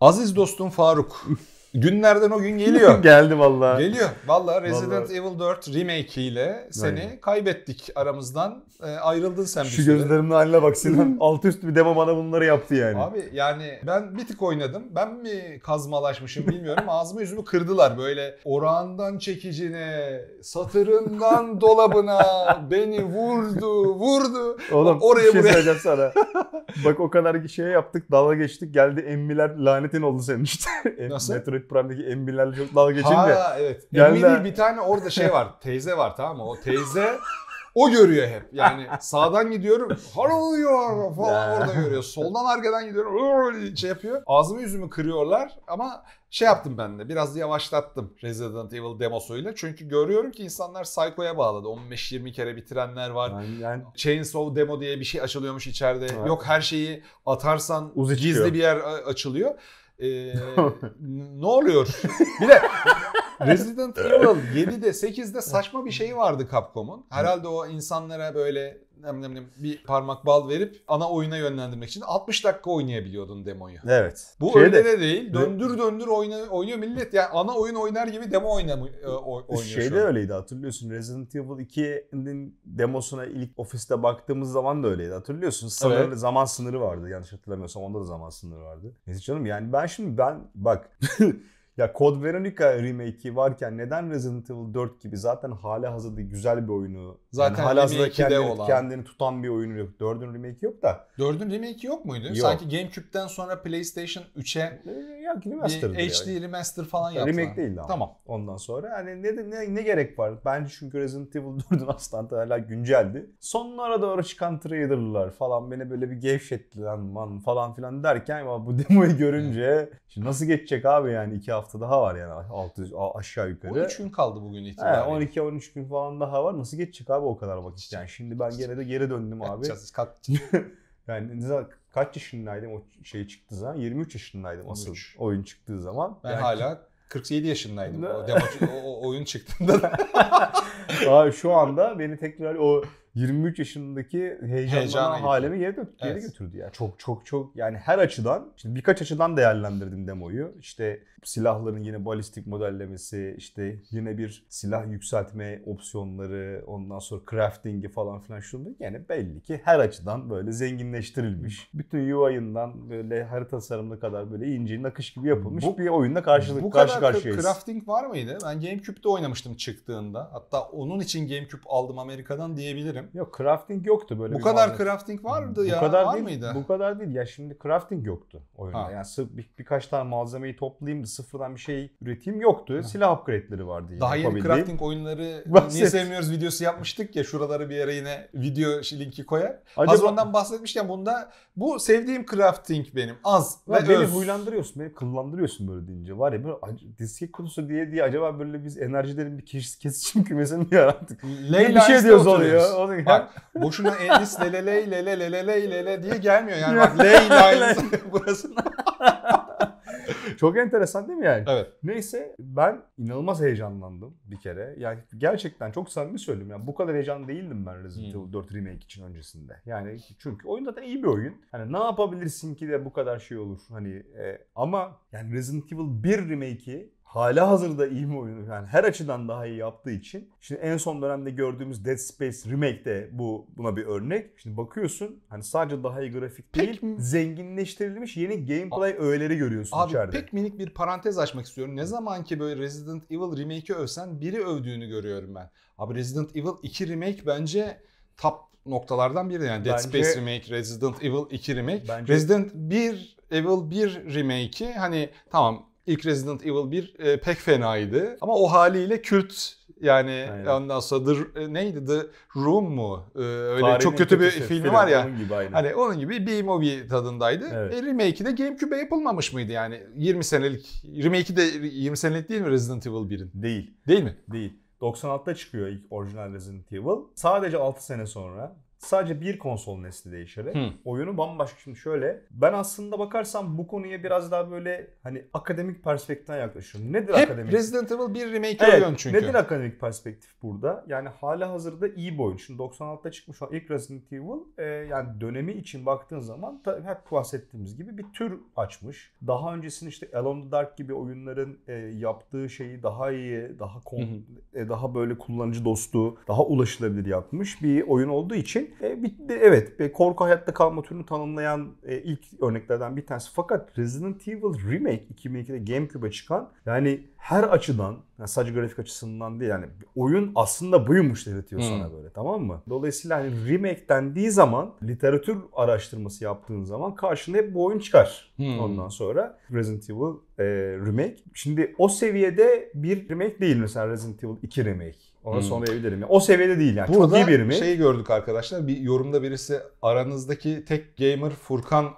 Aziz dostum Faruk. Günlerden o gün geliyor. Geldi vallahi. Geliyor. Vallahi Resident Vallahi. Evil 4 remake ile seni Aynen. kaybettik aramızdan. E, ayrıldın sen bir Şu süre. gözlerimin haline bak Sinan. Alt üst bir demo bana bunları yaptı yani. Abi yani ben bir tık oynadım. Ben mi kazmalaşmışım bilmiyorum. Ağzımı yüzümü kırdılar. Böyle orağından çekicine, satırından dolabına beni vurdu, vurdu. Oğlum Oraya bir şey buraya- söyleyeceğim sana. Bak o kadar şey yaptık dalga geçtik geldi emmiler lanetin oldu senin işte. Nasıl? Metroid Prime'deki emmilerle çok dalga geçince. Ha evet. Geldi ha. bir tane orada şey var. Teyze var tamam mı? O teyze o görüyor hep. Yani sağdan gidiyorum. Are falan orada görüyor. Soldan arkadan gidiyorum. Şey yapıyor. Ağzımı yüzümü kırıyorlar ama şey yaptım ben de. Biraz yavaşlattım Resident Evil demosuyla. Çünkü görüyorum ki insanlar Psycho'ya bağladı. 15-20 kere bitirenler var. Yani, yani Chainsaw Demo diye bir şey açılıyormuş içeride. Evet. Yok her şeyi atarsan Uzi gizli çıkıyor. bir yer a- açılıyor. Ee, ne oluyor? Bir de Resident Evil 7'de 8'de saçma bir şey vardı Capcom'un. Herhalde o insanlara böyle nem nem nem bir parmak bal verip ana oyuna yönlendirmek için 60 dakika oynayabiliyordun demoyu. evet. Bu Şeyde- öyle de değil. Döndür döndür oyna, oynuyor millet. Yani ana oyun oynar gibi demo oynamı, e, oynuyor Şeyde öyleydi hatırlıyorsun. Resident Evil 2'nin demosuna ilk ofiste baktığımız zaman da öyleydi. Hatırlıyorsun. Sınırlı Evet. zaman sınırı vardı. Yanlış hatırlamıyorsam onda da zaman sınırı vardı. Neyse canım yani ben şimdi ben bak ya Code Veronica remake'i varken neden Resident Evil 4 gibi zaten hala hazırda güzel bir oyunu Zaten yani halihazırda remake'i de kendini, olan. kendini tutan bir oyunu yok. 4'ün remake yok da. 4'ün remake yok muydu? Yok. Sanki GameCube'den sonra PlayStation 3'e Ya bir remaster'dı HD remaster falan yaptılar. Remake değildi ama. Tamam. Ondan sonra hani ne, ne, ne gerek var? Bence çünkü Resident Evil 4'ün aslında hala günceldi. Sonlara doğru çıkan trailerlar falan beni böyle bir gevşetti lan man falan filan derken ama bu demoyu görünce şimdi nasıl geçecek abi yani iki hafta daha var yani altı a- aşağı yukarı. 13 gün kaldı bugün itibariyle. 12-13 gün falan daha var. Nasıl geçecek abi o kadar vakit? Yani şimdi ben gene de geri döndüm abi. Kalkacağız, kalk- Yani kaç yaşındaydım o şey çıktığı zaman? 23 yaşındaydım asıl 23. oyun çıktığı zaman. Ben Yani- hala 47 yaşındaydım. O, demo, o, o oyun çıktığında da. Abi şu anda beni tekrar o 23 yaşındaki gitti. halime geri, gö- geri Evet. götürdü ya. Çok çok çok yani her açıdan şimdi birkaç açıdan değerlendirdim demoyu. İşte silahların yine balistik modellemesi, işte yine bir silah yükseltme opsiyonları, ondan sonra crafting'i falan filan şunu yani belli ki her açıdan böyle zenginleştirilmiş. Bütün UI'ından böyle harita tasarımına kadar böyle ince nakış gibi yapılmış Bu- bir oyunla karşılık Bu karşı kadar karşıyayız. crafting var mıydı? Ben GameCube'de oynamıştım çıktığında. Hatta onun için GameCube aldım Amerika'dan diyebilirim. Yok crafting yoktu böyle Bu kadar malzeme. crafting vardı bu ya. kadar var değil, mıydı? Bu kadar değil. Ya şimdi crafting yoktu oyunda. Ha. Yani bir, birkaç tane malzemeyi toplayayım da sıfırdan bir şey üreteyim yoktu. Silah upgrade'leri vardı yine Daha yeni crafting oyunları Bahset. niye sevmiyoruz videosu yapmıştık ya şuraları bir yere yine video linki koyar. Acaba Hazır ondan bahsetmişken bunda bu sevdiğim crafting benim az Lan ve beni öz. huylandırıyorsun, beni kıllandırıyorsun böyle deyince. Var ya böyle disket kutusu diye diye acaba böyle biz enerjilerin bir kes, kesişim kümesi mi yarattık? Ley bir şey diyoruz oluyor. Oluyor. Bak boşuna Enis lele ley lele diye gelmiyor yani. Bak ley lines burası. Çok enteresan değil mi yani? Evet. Neyse ben inanılmaz heyecanlandım bir kere. Yani gerçekten çok samimi söylüyorum. Yani bu kadar heyecanlı değildim ben Resident Hmm. Evil 4 Remake için öncesinde. Yani çünkü oyun zaten iyi bir oyun. Hani ne yapabilirsin ki de bu kadar şey olur. Hani e, ama yani Resident Evil 1 Remake'i hala hazırda iyi bir oyun. Yani her açıdan daha iyi yaptığı için. Şimdi en son dönemde gördüğümüz Dead Space Remake de bu buna bir örnek. Şimdi bakıyorsun hani sadece daha iyi grafik Pek- değil, zenginleştirilmiş yeni gameplay öğeleri görüyorsun Abi içeride. pek minik bir parantez açmak istiyorum. Ne zaman ki böyle Resident Evil Remake'i övsen biri övdüğünü görüyorum ben. Abi Resident Evil 2 Remake bence top noktalardan biri yani. Dead Bence- Space Remake, Resident Evil 2 Remake. Bence- Resident 1 Evil 1 Remake'i hani tamam ilk Resident Evil 1 e, pek fenaydı ama o haliyle kült yani Aynen. ondan sonra The, e, neydi The Room mu? E, öyle Tarihin çok kötü bir filmi film, var ya. onun gibi aynen. Hani onun gibi bir movie tadındaydı. Evet. E, remake'i de GameCube'e yapılmamış mıydı yani? 20 senelik, remake'i de 20 senelik değil mi Resident Evil 1'in? Değil. Değil mi? Değil. 96'da çıkıyor ilk orijinal Resident Evil. Sadece 6 sene sonra sadece bir konsol nesli değişerek Hı. oyunu bambaşka şimdi şöyle ben aslında bakarsam bu konuya biraz daha böyle hani akademik perspektiften yaklaşıyorum. Nedir Hep akademik? Resident Evil 1 remake Evet, övüyorsun çünkü. Nedir akademik perspektif burada? Yani hala hazırda iyi bir oyun. Şimdi 96'da çıkmış olan ilk Resident Evil e, yani dönemi için baktığın zaman ta- hep bahsettiğimiz gibi bir tür açmış. Daha öncesinde işte Alone the Dark gibi oyunların e, yaptığı şeyi daha iyi, daha kon- e, daha böyle kullanıcı dostu, daha ulaşılabilir yapmış bir oyun olduğu için e, bir, evet bir korku hayatta kalma türünü tanımlayan e, ilk örneklerden bir tanesi. Fakat Resident Evil Remake 2002'de GameCube'a çıkan yani her açıdan yani sadece grafik açısından değil yani oyun aslında buymuş dedirtiyor Hmm. sana böyle tamam mı? Dolayısıyla hani remake dendiği zaman literatür araştırması yaptığın zaman karşında hep bu oyun çıkar. Hmm. Ondan sonra Resident Evil e, remake. Şimdi o seviyede bir remake değil mesela Resident Evil 2 remake. Ona Hmm. sonra evlerim. O seviyede değil yani. Burada Çok iyi bir remake. şeyi gördük arkadaşlar. Bir yorumda birisi aranızdaki tek gamer Furkan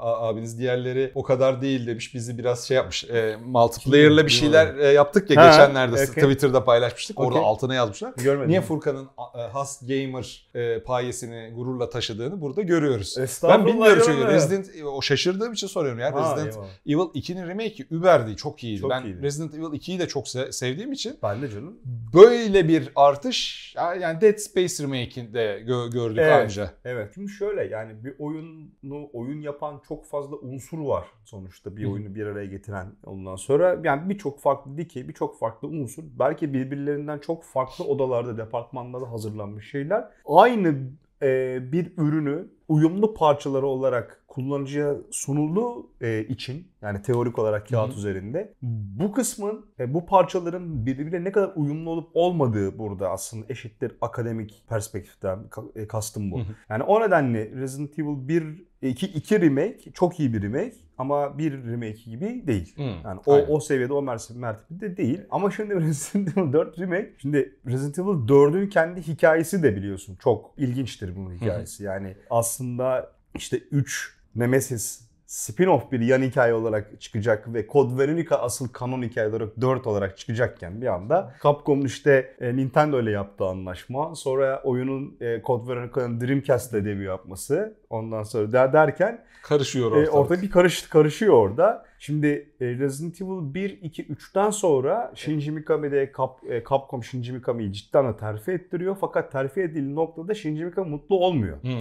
abiniz diğerleri o kadar değil demiş. Bizi biraz şey yapmış. E, multiplayer'la bir şeyler e, yaptık ya Ha, geçenlerde okey. Twitter'da paylaşmıştık. Orada Okey. altına yazmışlar. Görmedim. Niye Furkan'ın has gamer e, payesini gururla taşıdığını burada görüyoruz. Ben bilmiyorum çünkü mu? Resident o şaşırdığım için soruyorum ya. Ha, Resident eyvallah. Evil 2'nin remake'i überdi. Çok iyiydi. Çok ben iyiydi. Resident Evil 2'yi de çok se- sevdiğim için Ben de canım. böyle bir artış yani Dead Space remake'inde gö- gördük Evet. anca. Evet. Şimdi şöyle yani bir oyunu oyun yapan çok fazla unsur var sonuçta bir oyunu bir araya getiren ondan sonra yani birçok farklı dikey, birçok farklı unsur belki birbirlerinden çok farklı odalarda, departmanlarda hazırlanmış şeyler aynı e, bir ürünü uyumlu parçaları olarak kullanıcıya sunulduğu e, için yani teorik olarak kağıt Hı hı. üzerinde bu kısmın e, bu parçaların birbiriyle ne kadar uyumlu olup olmadığı burada aslında eşittir akademik perspektiften e, kastım bu. Hı hı. Yani o nedenle Resident Evil 1 2 2 remake çok iyi bir remake ama bir remake gibi değil. Hı, Yani o, aynen. o seviyede o mertebe mertebede değil. Ama şimdi Resident Evil 4 remake şimdi Resident Evil 4'ün kendi hikayesi de biliyorsun. Çok ilginçtir bunun hikayesi. Yani aslında işte 3 Nemesis spin-off bir yan hikaye olarak çıkacak ve Code Veronica asıl kanon hikaye olarak 4 olarak çıkacakken bir anda Capcom'un işte e, Nintendo ile yaptığı anlaşma sonra oyunun e, Code Veronica'nın Dreamcast'te debut yapması ondan sonra der derken Karışıyor e, ortalık. orada bir karış karışıyor orada. Şimdi e, Resident Evil 1, 2, 3'ten sonra Shinji Mikami'de Cap, e, Capcom Shinji Mikami'yi cidden de terfi ettiriyor. Fakat terfi edildiği noktada Shinji Mikami mutlu olmuyor. Hmm.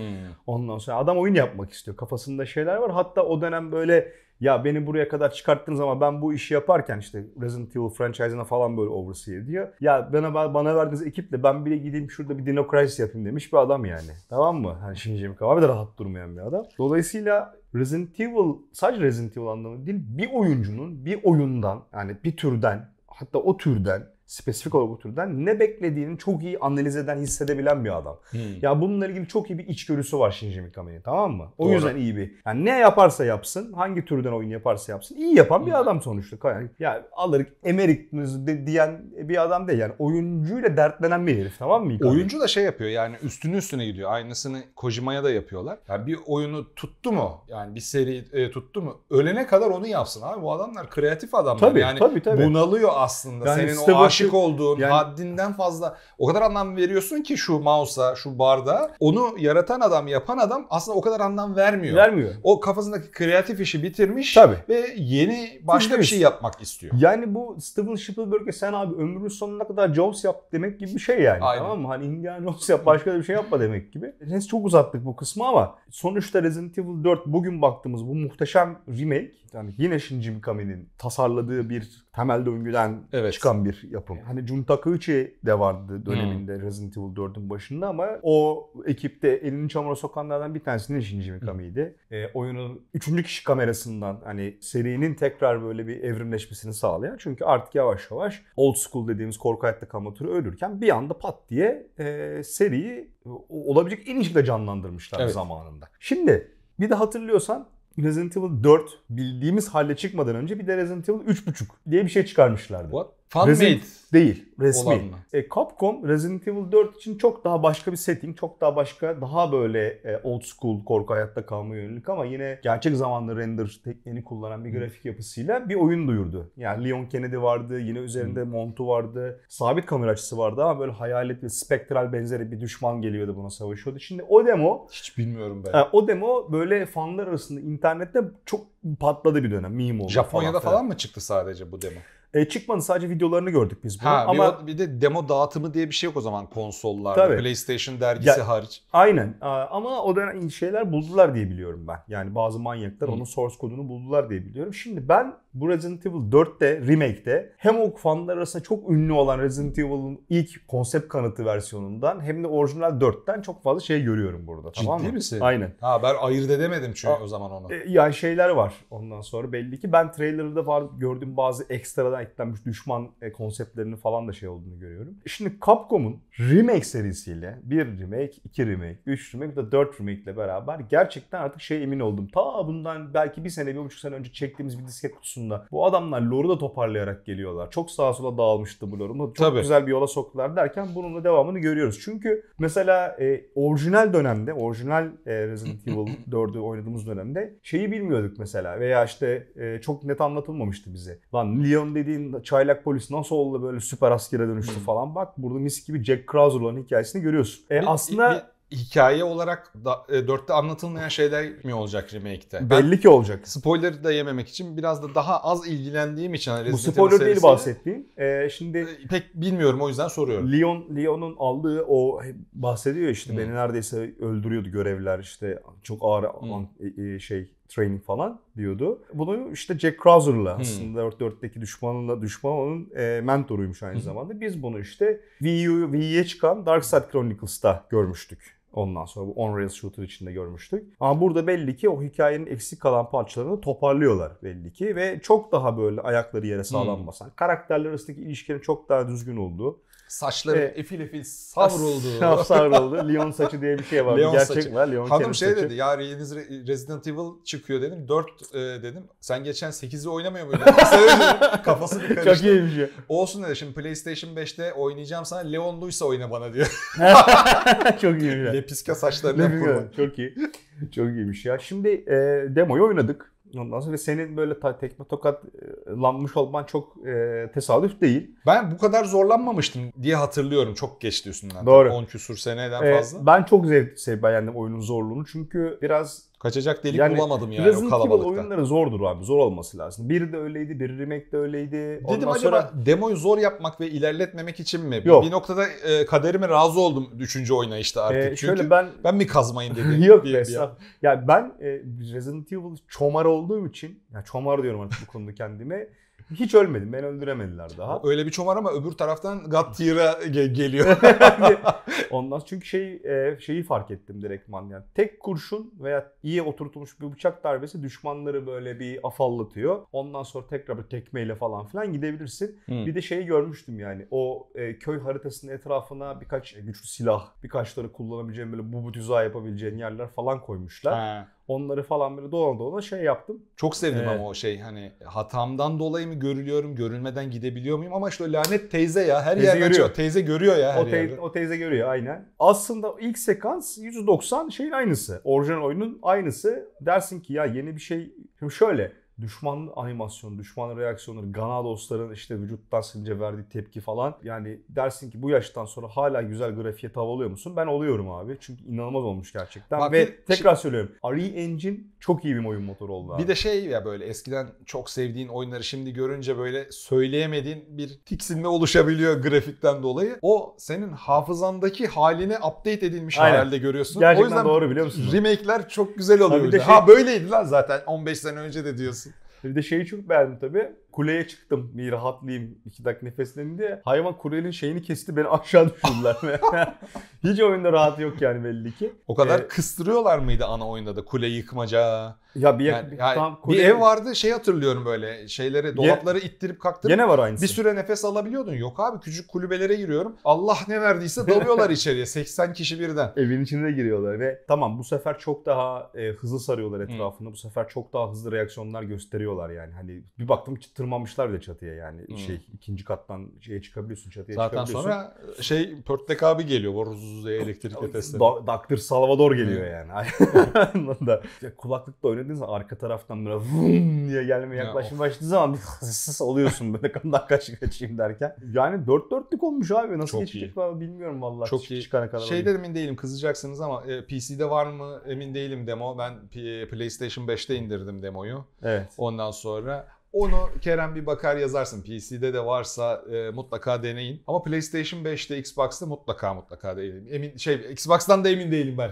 Ondan sonra adam oyun yapmak istiyor. Kafasında şeyler var. Hatta o dönem böyle ya beni buraya kadar çıkarttınız ama ben bu işi yaparken işte Resident Evil franchise'ına falan böyle oversee ediyor. Ya bana bana verdiğiniz ekiple ben bile gideyim şurada bir Dino Crisis yapayım demiş bir adam yani. Tamam mı? Hani Shinji Mikami de rahat durmayan bir adam. Dolayısıyla Resident Evil sadece Resident Evil anlamında değil bir oyuncunun bir oyundan yani bir türden hatta o türden spesifik olarak bu türden ne beklediğini çok iyi analiz eden, hissedebilen bir adam. Hmm. Ya bununla ilgili çok iyi bir içgörüsü var Shinji Mikami'nin tamam mı? O Doğru. yüzden iyi bir. Yani ne yaparsa yapsın, hangi türden oyun yaparsa yapsın iyi yapan bir adam sonuçta. Yani ya alır emerik de- diyen bir adam değil yani oyuncuyla dertlenen bir herif tamam mı? Mikami? Oyuncu da şey yapıyor yani üstüne üstüne gidiyor. Aynısını Kojima'ya da yapıyorlar. Yani bir oyunu tuttu mu? Yani bir seri e, tuttu mu? Ölene kadar onu yapsın abi. Bu adamlar kreatif adamlar. Tabii, yani tabii, tabii. bunalıyor aslında. Yani Senin Steve o aşık olduğun yani- haddinden fazla o kadar anlam veriyorsun ki şu mouse'a, şu barda. Onu yaratan adam, yapan adam aslında o kadar anlam vermiyor. vermiyor. O kafasındaki kreatif işi bitirmiş Tabii. ve yeni başka bir şey yapmak istiyor. Yani bu Steven Spielberg'e sen abi ömrünün sonuna kadar Jaws yap demek gibi bir şey yani. Aynen. Tamam mı? Hani Indiana Jones yap başka da bir şey yapma demek gibi. Neyse çok uzattık bu kısmı ama sonuçta Resident Evil 4 bugün baktığımız bu muhteşem remake yani yine Shinji Mikami'nin tasarladığı bir temel döngüden Evet. çıkan bir yapım. Hani Jun Takeuchi de vardı döneminde Resident Evil 4'ün başında ama o ekipte elini çamura sokanlardan bir tanesi de Shinji Mikami'ydi. E, oyunun üçüncü kişi kamerasından hani serinin tekrar böyle bir evrimleşmesini sağlayan. Çünkü artık yavaş yavaş old school dediğimiz korku hayatta kalma türü ölürken bir anda pat diye e, seriyi o- olabilecek en iyi şekilde canlandırmışlar Evet. zamanında. Şimdi bir de hatırlıyorsan Resident Evil 4 bildiğimiz halde çıkmadan önce bir de Resident Evil 3.5 diye bir şey çıkarmışlardı. What? Fan Resident- made Değil, resmi. E, Capcom Resident Evil 4 için çok daha başka bir setting, çok daha başka, daha böyle e, old school korku hayatta kalma yönelik ama yine gerçek zamanlı render tekniğini kullanan bir grafik yapısıyla bir oyun duyurdu. Yani Leon Kennedy vardı, yine üzerinde montu vardı, sabit kamera açısı vardı ama böyle hayalet ve spektral benzeri bir düşman geliyordu buna savaşıyordu. Şimdi o demo Hiç bilmiyorum ben. e, o demo böyle fanlar arasında internette çok patladı bir dönem. Meme oldu Japonya'da falan. falan mı çıktı sadece bu demo? E, çıkmadı sadece videolarını gördük biz bunu. Ha ama bir, de demo dağıtımı diye bir şey yok o zaman konsollarda. Tabii. PlayStation dergisi Ya- hariç. Aynen ama o dönem şeyler buldular diye biliyorum ben. Yani bazı manyaklar Hı. onun source kodunu buldular diye biliyorum. Şimdi ben bu Resident Evil 4'te remake'te hem o fanlar arasında çok ünlü olan Resident Evil'ın ilk konsept kanıtı versiyonundan hem de orijinal 4'ten çok fazla şey görüyorum burada. Ciddi tamam mı? misin? Aynen. Ha ben ayırt edemedim çünkü Aa, o zaman onu. E, Yani şeyler var ondan sonra belli ki ben trailer'da var gördüğüm bazı ekstradan eklenmiş düşman e, konseptlerini falan da şey olduğunu görüyorum. Şimdi Capcom'un remake serisiyle bir remake, iki remake, üç remake de dört remake ile beraber gerçekten artık şey emin oldum. Ta bundan belki bir sene, bir buçuk sene önce çektiğimiz bir disket kutusunda bu adamlar lore'u da toparlayarak geliyorlar. Çok sağa sola dağılmıştı bu lore. Çok Tabii. güzel bir yola soktular derken bunun da devamını görüyoruz. Çünkü mesela e, orijinal dönemde, orijinal e, Resident Evil 4'ü oynadığımız dönemde şeyi bilmiyorduk mesela veya işte e, çok net anlatılmamıştı bize. Lan Leon dediğin çaylak polis nasıl oldu böyle süper askere dönüştü Hmm. falan. Bak burada mis gibi Jack Krauser'ların hikayesini görüyorsun. E, aslında hikaye olarak da, e, dörtte anlatılmayan şeyler mi olacak remake'te? Ben belli ki olacak. spoiler da yememek için biraz da daha az ilgilendiğim için hani Bu spoiler değil bahsettiğim. E, şimdi e, Pek bilmiyorum o yüzden soruyorum. Leon Leon'un aldığı o bahsediyor işte Hmm. beni neredeyse öldürüyordu görevliler işte çok ağır Hmm. an- e, e, şey training falan diyordu. Bunu işte Jack Krauser'la Hmm. aslında 4-4'teki düşmanınla düşman onun e, mentoruymuş aynı zamanda. Biz bunu işte Wii U, Wii'ye çıkan Dark Side Chronicles'ta görmüştük. Ondan sonra bu on-rails shooter içinde görmüştük. Ama burada belli ki o hikayenin eksik kalan parçalarını toparlıyorlar belli ki. Ve çok daha böyle ayakları yere sağlam Hmm. basan. Karakterler arasındaki ilişkilerin çok daha düzgün olduğu. Saçları E, efil efil savruldu. Savruldu. Leon saçı diye bir şey var. Leon bir gerçek saçı. var. Leon Hanım şey saçı. dedi ya Resident Evil çıkıyor dedim. 4 e, dedim. Sen geçen 8'i oynamıyor muydun? Kafası bir Çok karıştı. iyiymiş ya. Olsun dedi şimdi PlayStation 5'te oynayacağım sana Leon Lewis oyna bana diyor. Çok iyiymiş ya. Lepiska kurban. güzel. Çok iyi. Çok iyiymiş ya. Şimdi e, demoyu oynadık. Ondan sonra ve senin böyle tekme tokat e, lanmış olman çok e, tesadüf değil. Ben bu kadar zorlanmamıştım diye hatırlıyorum. Çok geçti üstünden. Doğru. 10 küsur seneden E, fazla. ben çok zevk sev beğendim oyunun zorluğunu. Çünkü biraz Kaçacak delik Yani bulamadım yani o Resident Evil kalabalıkta. oyunları zordur abi. Zor olması lazım. Biri de öyleydi, biri remake de öyleydi. Dedim Ondan acaba sonra demoyu zor yapmak ve ilerletmemek için mi? Yok. Bir noktada e, kaderime razı oldum 3. oynayışta artık. e, Çünkü şöyle ben ben mi kazmayayım dedim. Yok bir- be bir-. Ya ben e, Resident Evil çomar olduğum için, ya çomar diyorum artık bu konuda kendime. Hiç ölmedim. Beni öldüremediler daha. Öyle bir çomar ama öbür taraftan God Tier'a ge- geliyor. Ondan çünkü şey e, şeyi fark ettim direktman yani. Tek kurşun veya iyi oturtulmuş bir bıçak darbesi düşmanları böyle bir afallatıyor. Ondan sonra tekrar bir tekmeyle falan filan gidebilirsin. Hmm. Bir de şeyi görmüştüm yani. O e, köy haritasının etrafına birkaç e, güçlü silah, birkaçları kullanabileceğin böyle bu tuzağı yapabileceğin yerler falan koymuşlar. Ha. Onları falan böyle dolana dolana şey yaptım. Çok sevdim Evet. ama o şey hani hatamdan dolayı mı görülüyorum, görülmeden gidebiliyor muyum ama işte o lanet teyze ya her Teyze yerden görüyor. çıkıyor. Teyze görüyor ya her O, te- yerde. o teyze görüyor aynen. Aslında ilk sekans 190 şeyin aynısı. Orijinal oyunun aynısı. Dersin ki ya yeni bir şey. Şimdi şöyle düşman animasyonu, düşman reaksiyonları, Ganadosların işte vücuttan silince verdiği tepki falan. Yani dersin ki bu yaştan sonra hala güzel grafiğe tav oluyor musun? Ben oluyorum abi. Çünkü inanılmaz olmuş gerçekten. Bak Ve bir- tekrar söylüyorum. RE Engine çok iyi bir oyun motoru oldu abi. Bir de şey ya böyle eskiden çok sevdiğin oyunları şimdi görünce böyle söyleyemediğin bir tiksinme oluşabiliyor grafikten dolayı. O senin hafızandaki haline update edilmiş Aynen. halde görüyorsun. Gerçekten o yüzden doğru biliyor musun? Remake'ler çok güzel oluyor. Ha de Ha, şey- böyleydi lan zaten 15 sene önce de diyorsun. Bir de şeyi çok beğendim tabii. Kuleye çıktım bir rahatlayayım iki dakika nefesleneyim diye. Hayvan kulenin şeyini kesti beni aşağı düşürdüler. Hiç oyunda rahat yok yani belli ki. O kadar Ee, kıstırıyorlar mıydı ana oyunda da kule yıkmaca? Ya bir, Yani, bir, yani tam bir kule- ev vardı şey hatırlıyorum böyle şeyleri dolapları ittirip kalktırıp Gene var aynısı. bir süre nefes alabiliyordun. Yok abi küçük kulübelere giriyorum. Allah ne verdiyse dalıyorlar içeriye 80 kişi birden. Evin içine giriyorlar ve tamam bu sefer çok daha e, hızlı sarıyorlar etrafını. Bu sefer çok daha hızlı reaksiyonlar gösteriyorlar yani. Hani bir baktım tırmanmışlar bile çatıya yani. Hmm. Şey ikinci kattan şeye çıkabiliyorsun çatıya Zaten çıkabiliyorsun. sonra şey Pörtlek abi geliyor. Boruzuz diye elektrik testleri. Da- Dr. Salvador geliyor yani. Da. Kulaklıkla oynadığın zaman arka taraftan böyle vum diye gelmeye Ya, yaklaşmaya başladığı zaman bir hıssız oluyorsun böyle kandan kaç kaçayım derken. Yani dört dörtlük olmuş abi. Nasıl Çok geçecek iyi. bilmiyorum vallahi. Çok iyi. Çıkana kadar. Şeyden emin değilim kızacaksınız ama e, PC'de var mı emin değilim demo. Ben P- PlayStation 5'te indirdim demoyu. Evet. Ondan sonra onu Kerem bir bakar yazarsın. PC'de de varsa e, mutlaka deneyin. Ama PlayStation 5'te, Xbox'ta mutlaka mutlaka deneyin. Emin şey Xbox'tan da emin değilim ben.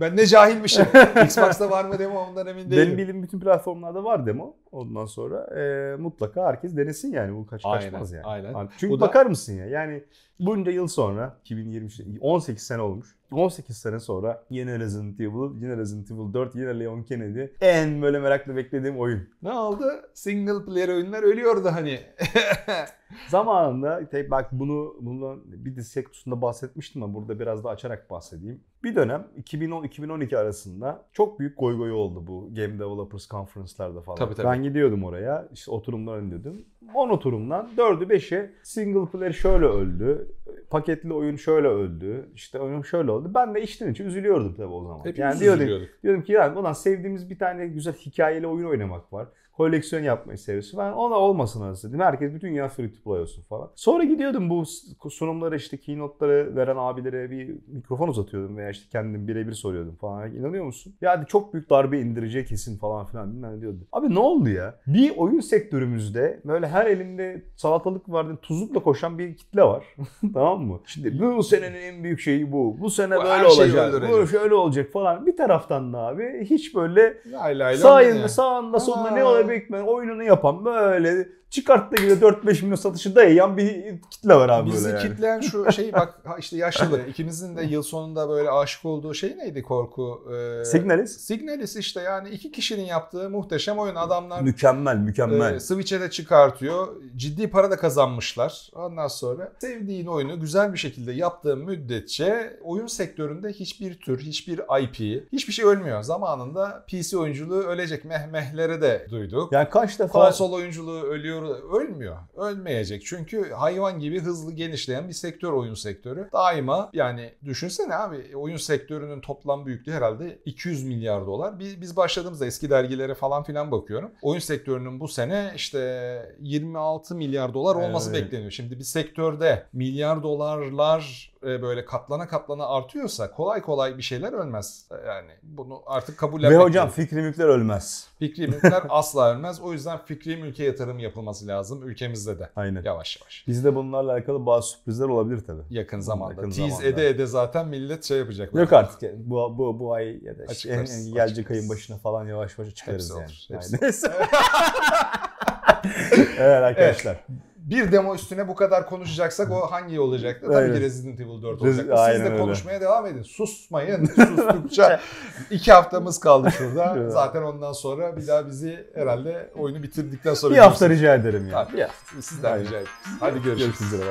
Ben ne cahilmişim. Xbox'ta var mı demo ondan emin değilim. Benim bildiğim bütün platformlarda var demo. Ondan sonra e, mutlaka herkes denesin yani. Bu kaç Aynen, kaçmaz yani. aynen. Çünkü Bu da- bakar mısın ya? Yani bunca yıl sonra 2023 18 sene olmuş. 18 sene sonra yine Resident Evil, yine Resident Evil 4, yine Leon Kennedy. En böyle merakla beklediğim oyun. Ne oldu? Single player oyunlar ölüyordu hani. Zamanında tabii bak bunu bundan bir dizi sektusunda bahsetmiştim ama burada biraz da açarak bahsedeyim. Bir dönem 2010-2012 arasında çok büyük goy goy oldu bu Game Developers Conference'larda falan. Tabii, tabii. Ben gidiyordum oraya işte oturumlar önlüyordum. 10 oturumdan 4'ü 5'i single player şöyle öldü. Paketli oyun şöyle öldü. işte oyun şöyle oldu. Ben de içten içe üzülüyordum tabii o zaman. Hepimiz yani diyordum, diyordum ki yani ulan sevdiğimiz bir tane güzel hikayeli oyun oynamak var. Koleksiyon yapmayı seviyorsun. Ben ona olmasın. Değil mi? Herkes bütün dünya free to play olsun falan. Sonra gidiyordum bu sunumları işte keynote'ları veren abilere bir mikrofon uzatıyordum veya işte kendim birebir soruyordum falan. İnanıyor musun? Ya çok büyük darbe indirecek kesin falan filan bilmem ne diyordu. Abi ne oldu ya? Bir oyun sektörümüzde böyle her elinde salatalık var tuzlukla koşan bir kitle var. tamam mı? Şimdi bu senenin en büyük şeyi bu. Bu sene Bu böyle olacak. Bu öldürecek. şöyle olacak falan. Bir taraftan da abi hiç böyle Lay lay Sağında, ne? sağında, solunda Aa. ne olabilir bilmem oyununu yapan böyle çıkarttığı gibi 4-5 milyon satışı dayayan bir kitle var abi Bizi böyle yani. kitleyen şu şey bak işte yaşlılık. İkimizin de yıl sonunda böyle aşık olduğu şey neydi korku? Ee, Signalis. Signalis işte yani iki kişinin yaptığı muhteşem oyun. Adamlar Mükemmel, mükemmel. e, Switch'e de çıkartıyor. Ciddi para da kazanmışlar. Ondan sonra sevdiğin oyunu güzel bir şekilde yaptığın müddetçe oyun sektöründe hiçbir tür, hiçbir IP, hiçbir şey ölmüyor. Zamanında PC oyunculuğu ölecek mehmehlere de duyduk. yani kaç defa Konsol oyunculuğu ölüyor, ölmüyor. Ölmeyecek. Çünkü hayvan gibi hızlı genişleyen bir sektör oyun sektörü. Daima yani düşünsene abi oyun sektörünün toplam büyüklüğü herhalde 200 milyar dolar. Biz, biz başladığımızda eski dergilere falan filan bakıyorum. Oyun sektörünün bu sene işte 26 milyar dolar olması Evet. bekleniyor. Şimdi bir sektörde milyar dolarlar e, böyle katlana katlana artıyorsa kolay kolay bir şeyler ölmez. Yani bunu artık ve kabullenmek hocam gerekiyor. fikri mülkler ölmez. Fikri mülkler asla ölmez. O yüzden fikri mülke yatırım yapılması lazım ülkemizde de. Aynen. Yavaş yavaş. Bizde bunlarla alakalı bazı sürprizler olabilir tabii. Yakın zamanda. Yakın Tease zamanda. ede ede zaten millet şey yapacak. Yok artık yani. bu, bu, bu ay ya da işte en, en gelecek açıklarız. ayın başına falan yavaş yavaş çıkarız Hepsi yani. olur, hepsi evet arkadaşlar. Bir demo üstüne bu kadar konuşacaksak o hangi olacaktı? Tabii Aynen. ki Resident Evil 4 Rezi- olacaktı. Siz aynen de öyle. konuşmaya devam edin. Susmayın. Sustukça iki haftamız kaldı şurada. Evet. Zaten ondan sonra bir daha bizi herhalde oyunu bitirdikten sonra Bir hafta görürsünüz. rica ederim ya. Tabii. Bir hafta. Sizden Aynen. rica ederim. Hadi görüşürüz. Görüşürüz. üzere,